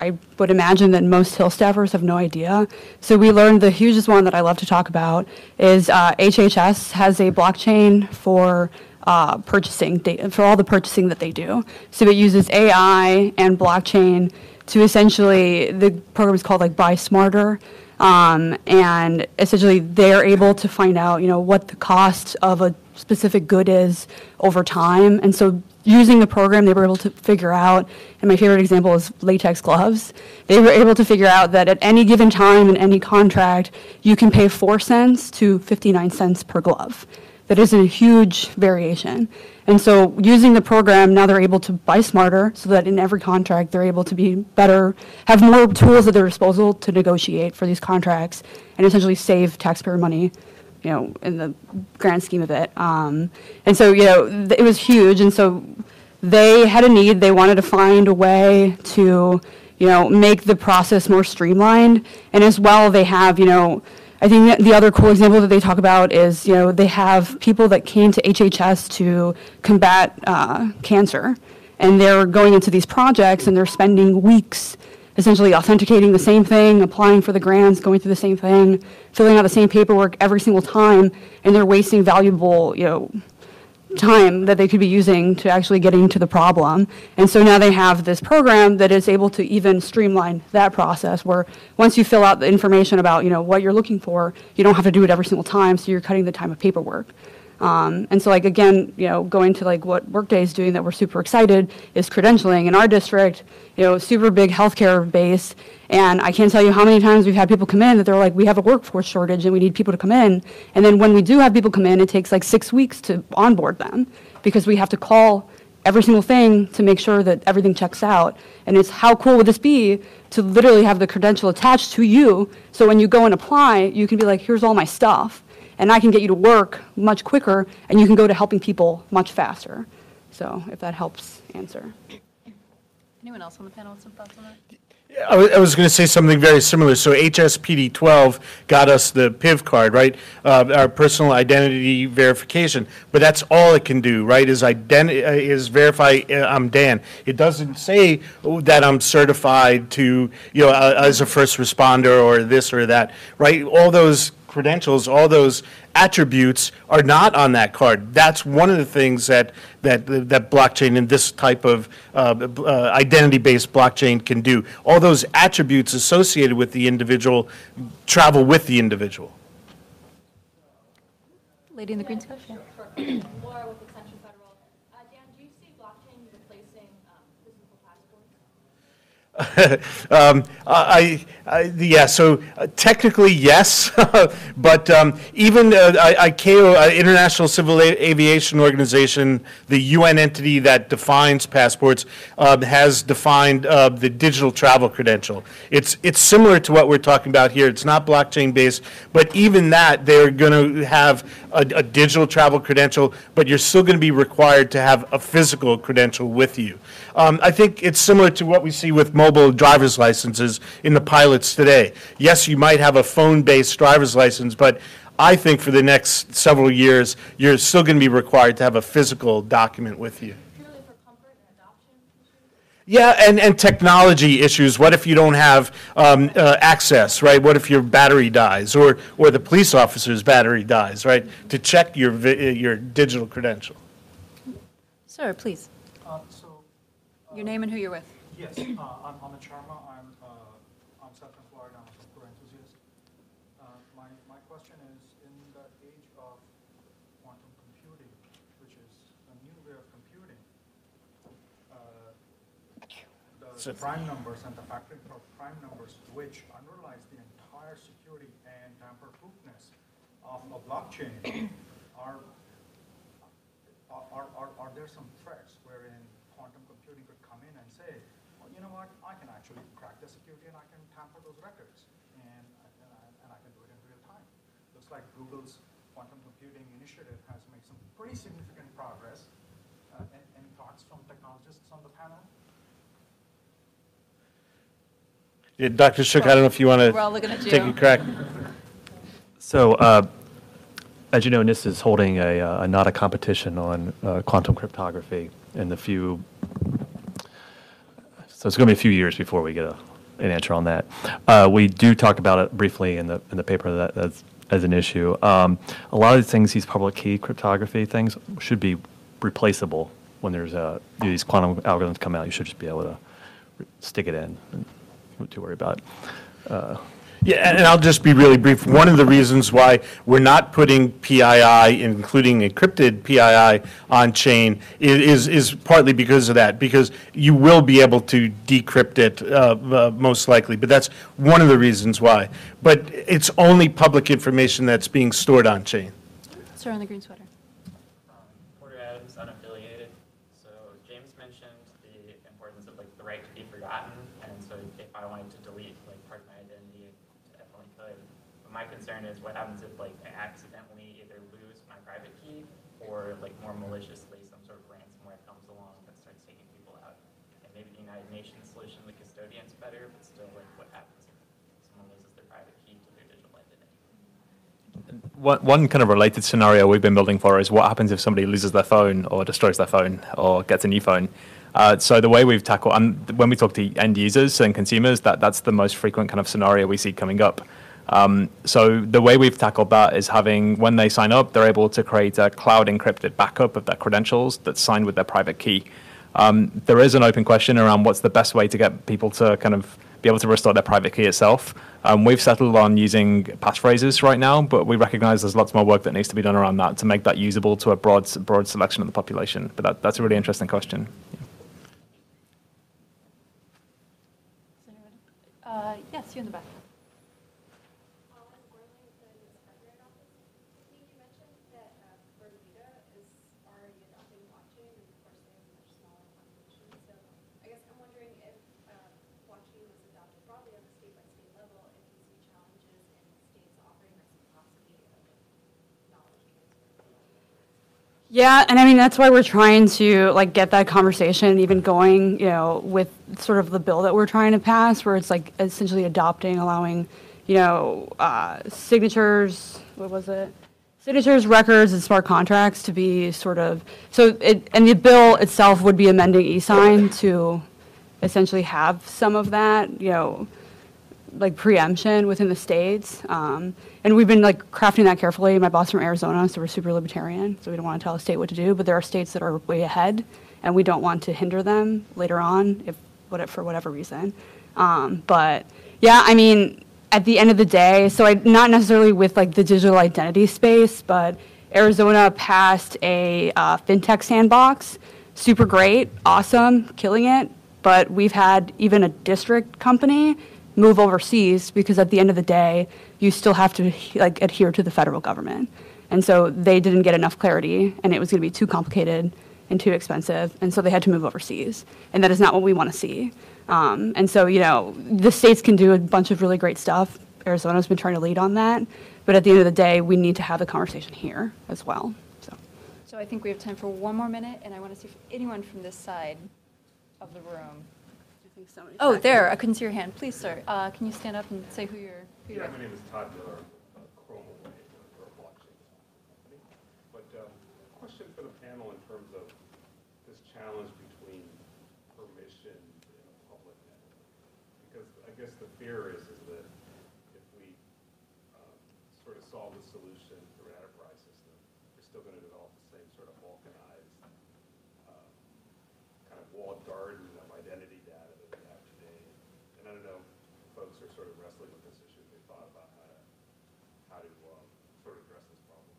I would imagine that most Hill staffers have no idea. So we learned the hugest one that I love to talk about is uh, HHS has a blockchain for uh, purchasing data, for all the purchasing that they do. So it uses AI and blockchain to essentially the program is called like Buy Smarter. Um, and essentially they're able to find out, you know, what the cost of a specific good is over time. And so using the program, they were able to figure out, and my favorite example is latex gloves. They were able to figure out that at any given time in any contract, you can pay 4 cents to 59 cents per glove. That is a huge variation. And so using the program, now they're able to buy smarter so that in every contract they're able to be better, have more tools at their disposal to negotiate for these contracts and essentially save taxpayer money you know, in the grand scheme of it. Um, and so, you know, th- it was huge. And so they had a need. They wanted to find a way to, you know, make the process more streamlined. And as well, they have, you know, I think the other cool example that they talk about is, you know, they have people that came to HHS to combat uh, cancer. And they're going into these projects and they're spending weeks essentially authenticating the same thing, applying for the grants, going through the same thing, filling out the same paperwork every single time, and they're wasting valuable, you know, time that they could be using to actually getting to the problem. And so now they have this program that is able to even streamline that process where once you fill out the information about, you know, what you're looking for, you don't have to do it every single time, so you're cutting the time of paperwork. Um, and so like again, you know, going to like what Workday is doing that we're super excited is credentialing in our district, you know, super big healthcare base. And I can't tell you how many times we've had people come in that they're like, we have a workforce shortage and we need people to come in. And then when we do have people come in, it takes like six weeks to onboard them because we have to call every single thing to make sure that everything checks out. And it's how cool would this be to literally have the credential attached to you so when you go and apply, you can be like, here's all my stuff and I can get you to work much quicker, and you can go to helping people much faster. So if that helps answer. Anyone else on the panel with some thoughts on that? I was going to say something very similar. So HSPD 12 got us the PIV card, right? Uh, Our personal identity verification. But that's all it can do, right, is identi, uh, is verify uh, I'm Dan. It doesn't say oh, that I'm certified to, you know, uh, as a first responder or this or that, right? All those credentials, all those attributes are not on that card. That's one of the things that, that, that blockchain and this type of uh, uh, identity-based blockchain can do. All those attributes associated with the individual travel with the individual. Lady in the green scarf? Yeah. *clears throat* Laura with Accenture Federal. Uh, Dan, do you see blockchain replacing um, physical passports? *laughs* Um, I, I, yeah, so uh, technically, yes, *laughs* but um, even uh, ICAO, uh, International Civil Aviation Organization, the UN entity that defines passports, uh, has defined uh, the digital travel credential. It's, it's similar to what we're talking about here. It's not blockchain-based, but even that, they're going to have a, a digital travel credential, but you're still going to be required to have a physical credential with you. Um, I think it's similar to what we see with mobile driver's licenses in the pilots today. Yes, you might have a phone-based driver's license, but I think for the next several years, you're still going to be required to have a physical document with you. Purely for comfort and adoption? Yeah, and, and technology issues. What if you don't have um, uh, access, right? What if your battery dies, or, or the police officer's battery dies, right? To check your, vi- uh, your digital credential. Sir, please. Uh, So, Your name and who you're with. Yes, uh, I'm Amit Sharma, I'm, uh, I'm self-employed, I'm a software enthusiast. Uh, My, my question is, in the age of quantum computing, which is a new way of computing, uh, the prime numbers and the factoring for prime numbers, which underlies the entire security and tamper-proofness of a blockchain, are *coughs* are, are- are, are there some threats wherein quantum computing could come in and say, you know what, I can actually crack the security and I can tamper those records, and, and I, and I can do it in real time. Looks like Google's quantum computing initiative has made some pretty significant progress. Uh, a- Any thoughts from technologists on the panel? Yeah, Dr. Shook, I don't know if you want We're all looking at to take you. a crack. So, uh, as you know, NIST is holding a, uh, a NADA competition on uh, quantum cryptography and the few, so it's going to be a few years before we get a, an answer on that. Uh, we do talk about it briefly in the, in the paper that, as, as an issue. Um, a lot of the things, these public key cryptography things, should be replaceable when there's uh, these quantum algorithms come out. You should just be able to stick it in, and not too worry about it. Yeah, and I'll just be really brief. One of the reasons why we're not putting PII, including encrypted PII, on chain is, is partly because of that, because you will be able to decrypt it, uh, uh, most likely, but that's one of the reasons why. But it's only public information that's being stored on chain. Sir in the green sweater. Porter Adams, unaffiliated. So James mentioned the importance of like the right to be forgotten, and so if I wanted to delete like part of my identity, I definitely could. But my concern is what happens if like I accidentally either lose my private key or like more maliciously some sort of ransomware comes along that starts taking people out. And maybe the United Nations solution, the better, but still like what happens if someone loses their private key to their digital identity? One, one kind of related scenario we've been building for is what happens if somebody loses their phone or destroys their phone or gets a new phone. Uh, so the way we've tackled, and when we talk to end users and consumers, that, that's the most frequent kind of scenario we see coming up. Um, so the way we've tackled that is having, when they sign up, they're able to create a cloud encrypted backup of their credentials that's signed with their private key. Um, there is an open question around what's the best way to get people to kind of be able to restore their private key itself. Um, we've settled on using passphrases right now, but we recognize there's lots more work that needs to be done around that to make that usable to a broad, broad selection of the population. But that, that's a really interesting question. Uh, yes, you in the back. You mentioned that Bermuda is already adopting blockchain, and of course they have a much smaller population. So I guess I'm wondering if blockchain was adopted broadly on a state-by-state level, if you see challenges in states offering reciprocity of it. Yeah, and I mean, that's why we're trying to like get that conversation even going, you know, with sort of the bill that we're trying to pass, where it's like essentially adopting, allowing, you know, uh, signatures, what was it? Signatures, records, and smart contracts to be sort of, so it, and the bill itself would be amending e-sign to essentially have some of that, you know, like preemption within the states. Um, and we've been like crafting that carefully. My boss from Arizona, so we're super libertarian, so we don't want to tell a state what to do. But there are states that are way ahead, and we don't want to hinder them later on, if what for whatever reason. Um, but yeah, I mean, at the end of the day, so I not necessarily with like the digital identity space, but Arizona passed a uh, fintech sandbox. Super great, awesome, killing it. But we've had even a district company move overseas because at the end of the day, you still have to like adhere to the federal government. And so they didn't get enough clarity, and it was going to be too complicated and too expensive, and so they had to move overseas. And that is not what we want to see. Um, and so, you know, the states can do a bunch of really great stuff. Arizona's been trying to lead on that, but at the end of the day, we need to have the conversation here as well. So. So I think we have time for one more minute, and I want to see if anyone from this side of the room. Oh, there, I couldn't see your hand. Please, sir, uh, can you stand up and say who you're, who you're Yeah, my name is Todd Miller, uh, ChromaWay, we're a blockchain company. But uh, question for the panel in terms of this challenge between permission and a public network. Because I guess the fear is, is that if we um, sort of solve the solution through an enterprise system, we're still going to develop the same sort of balkanized, um, kind of walled garden of identity data that we have today. And I don't know, folks are sort of wrestling with this issue, they thought about how to, how to um, sort of address this problem.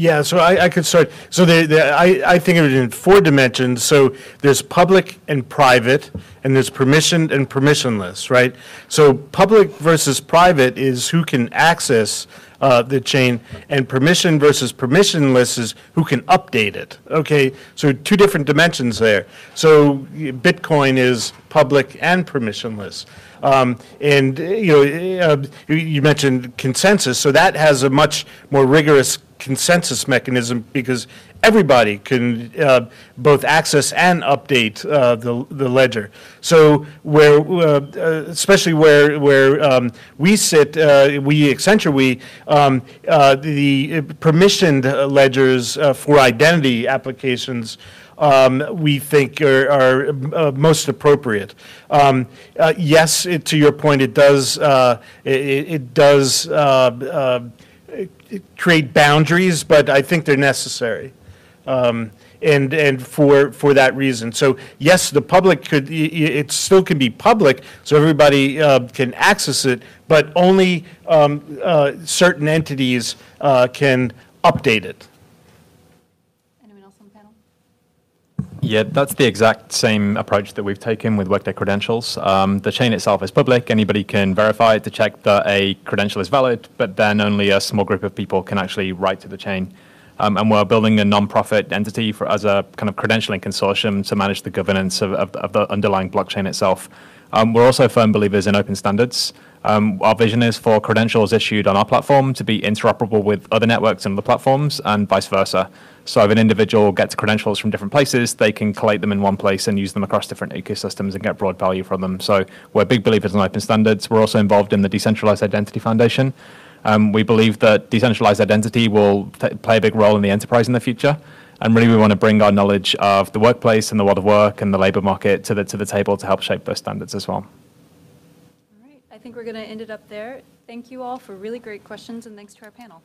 Yeah, so I, I could start. So I, I think of it in four dimensions. So there's public and private, and there's permissioned and permissionless, right? So public versus private is who can access uh, the chain, and permission versus permissionless is who can update it. Okay, so two different dimensions there. So Bitcoin is public and permissionless. Um, and you know, uh, you mentioned consensus, so that has a much more rigorous consensus mechanism because everybody can uh, both access and update uh, the the ledger. So where, uh, uh, especially where where um, we sit, uh, we Accenture, we um, uh, the permissioned ledgers for identity applications um, we think are, are uh, most appropriate. Um, uh, yes, it, to your point, it does uh, it, it does create boundaries, but I think they're necessary. Um, and and for for that reason, so yes, the public could it still can be public, so everybody uh, can access it, but only um, uh, certain entities uh, can update it. Anyone else on the panel? Yeah, that's the exact same approach that we've taken with Workday credentials. Um, the chain itself is public. Anybody can verify it to check that a credential is valid, but then only a small group of people can actually write to the chain. Um, and we're building a non-profit entity for, as a kind of credentialing consortium to manage the governance of, of, of the underlying blockchain itself. Um, we're also firm believers in open standards. Um, our vision is for credentials issued on our platform to be interoperable with other networks and other platforms, and vice versa. So if an individual gets credentials from different places, they can collate them in one place and use them across different ecosystems and get broad value from them. So we're big believers in open standards. We're also involved in the Decentralized Identity Foundation. Um, we believe that decentralized identity will t- play a big role in the enterprise in the future. And really, we want to bring our knowledge of the workplace and the world of work and the labor market to the, to the table to help shape those standards as well think we're going to end it up there. Thank you all for really great questions, and thanks to our panel.